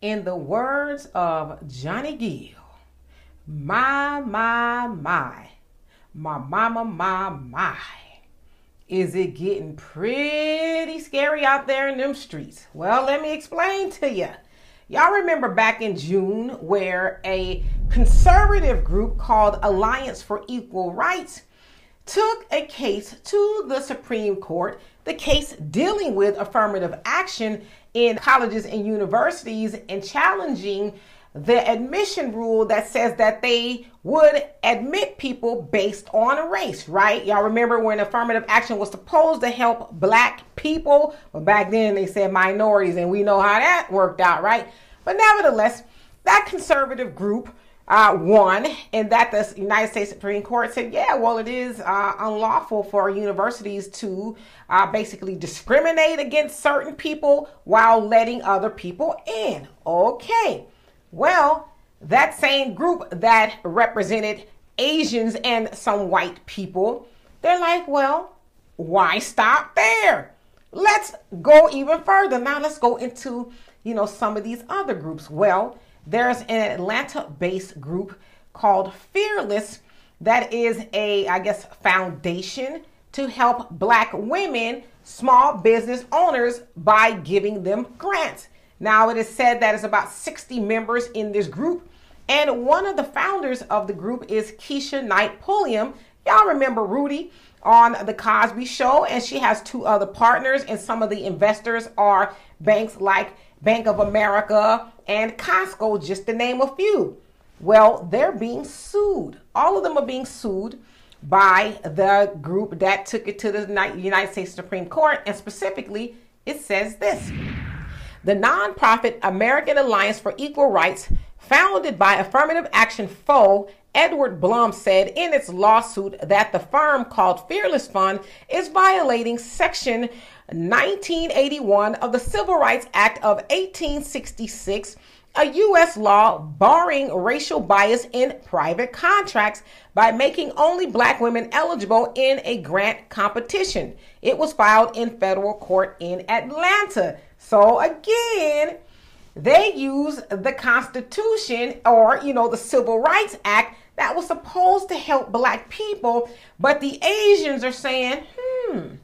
In the words of Johnny Gill, my, my, my, my mama, my, my. Is it getting pretty scary out there in them streets? Well, let me explain to you. Y'all remember back in June where a conservative group called Alliance for Equal Rights took a case to the Supreme Court, the case dealing with affirmative action in colleges and universities and challenging the admission rule that says that they would admit people based on race, right? Y'all remember when affirmative action was supposed to help black people? But back then they said minorities, and we know how that worked out, right? But nevertheless, that conservative group uh, won, and that the United States Supreme Court said, yeah, well, it is uh, unlawful for universities to uh, basically discriminate against certain people while letting other people in. Okay. Well, that same group that represented Asians and some white people, they're like, well, why stop there? Let's go even further. Now let's go into, you know, some of these other groups. Well, there's an Atlanta-based group called Fearless that is a, I guess, foundation to help black women, small business owners by giving them grants. Now, it is said that it's about 60 members in this group, and one of the founders of the group is Keshia Knight Pulliam. Y'all remember Rudy on The Cosby Show, and she has two other partners, and some of the investors are banks like Bank of America and Costco, just to name a few. Well, they're being sued. All of them are being sued by the group that took it to the United States Supreme Court, and specifically, it says this. The nonprofit American Alliance for Equal Rights, founded by affirmative action foe Edward Blum said in its lawsuit that the firm called Fearless Fund is violating Section 1981 of the Civil Rights Act of 1866, a U.S. law barring racial bias in private contracts by making only black women eligible in a grant competition. It was filed in federal court in Atlanta. So again, they use the Constitution or, you know, the Civil Rights Act that was supposed to help black people, but the Asians are saying, hmm,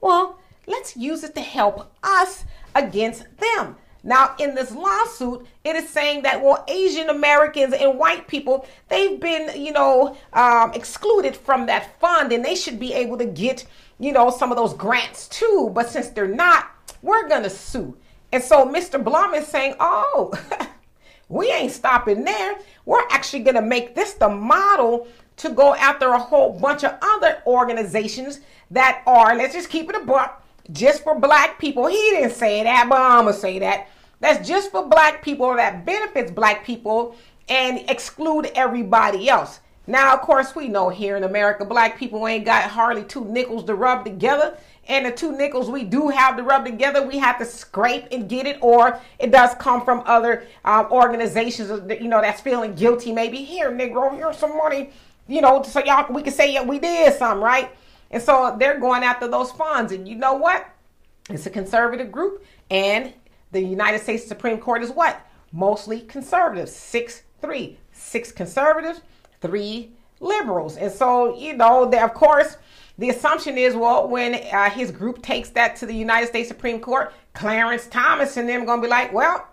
well, let's use it to help us against them. Now, in this lawsuit, it is saying that, well, Asian Americans and white people, they've been, you know, um, excluded from that fund and they should be able to get, you know, some of those grants too. But since they're not, we're going to sue. And so Mr. Blum is saying, oh, we ain't stopping there. We're actually going to make this the model to go after a whole bunch of other organizations that are, let's just keep it a buck, just for black people. He didn't say that, but I'm going to say that. That's just for black people that benefits black people and exclude everybody else. Now, of course, we know here in America, black people ain't got hardly two nickels to rub together and the two nickels we do have to rub together, we have to scrape and get it, or it does come from other um, organizations, you know, that's feeling guilty. Maybe here, Negro, here's some money, you know, so y'all we can say yeah, we did some, right? And so they're going after those funds, and you know what? It's a conservative group, and the United States Supreme Court is what? Mostly conservatives, six three, six conservatives, three liberals, and so you know, they of course the assumption is, well, when uh, his group takes that to the United States Supreme Court, Clarence Thomas and them going to be like, well,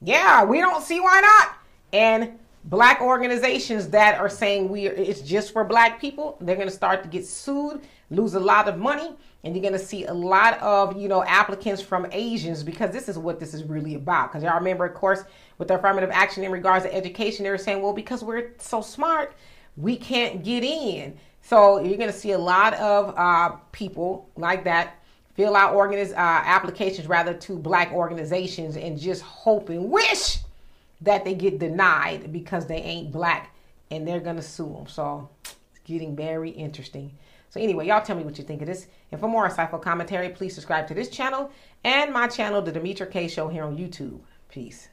yeah, we don't see why not. And black organizations that are saying we are, it's just for black people, they're going to start to get sued, lose a lot of money, and you're going to see a lot of you know applicants from Asians because this is what this is really about. Because y'all remember, of course, with affirmative action in regards to education, they were saying, well, because we're so smart, we can't get in. So you're going to see a lot of uh, people like that fill out organiz- uh, applications rather to black organizations and just hope and wish that they get denied because they ain't black and they're going to sue them. So it's getting very interesting. So anyway, y'all tell me what you think of this. And for more insightful commentary, please subscribe to this channel and my channel, The Demetra Kaye Show here on YouTube. Peace.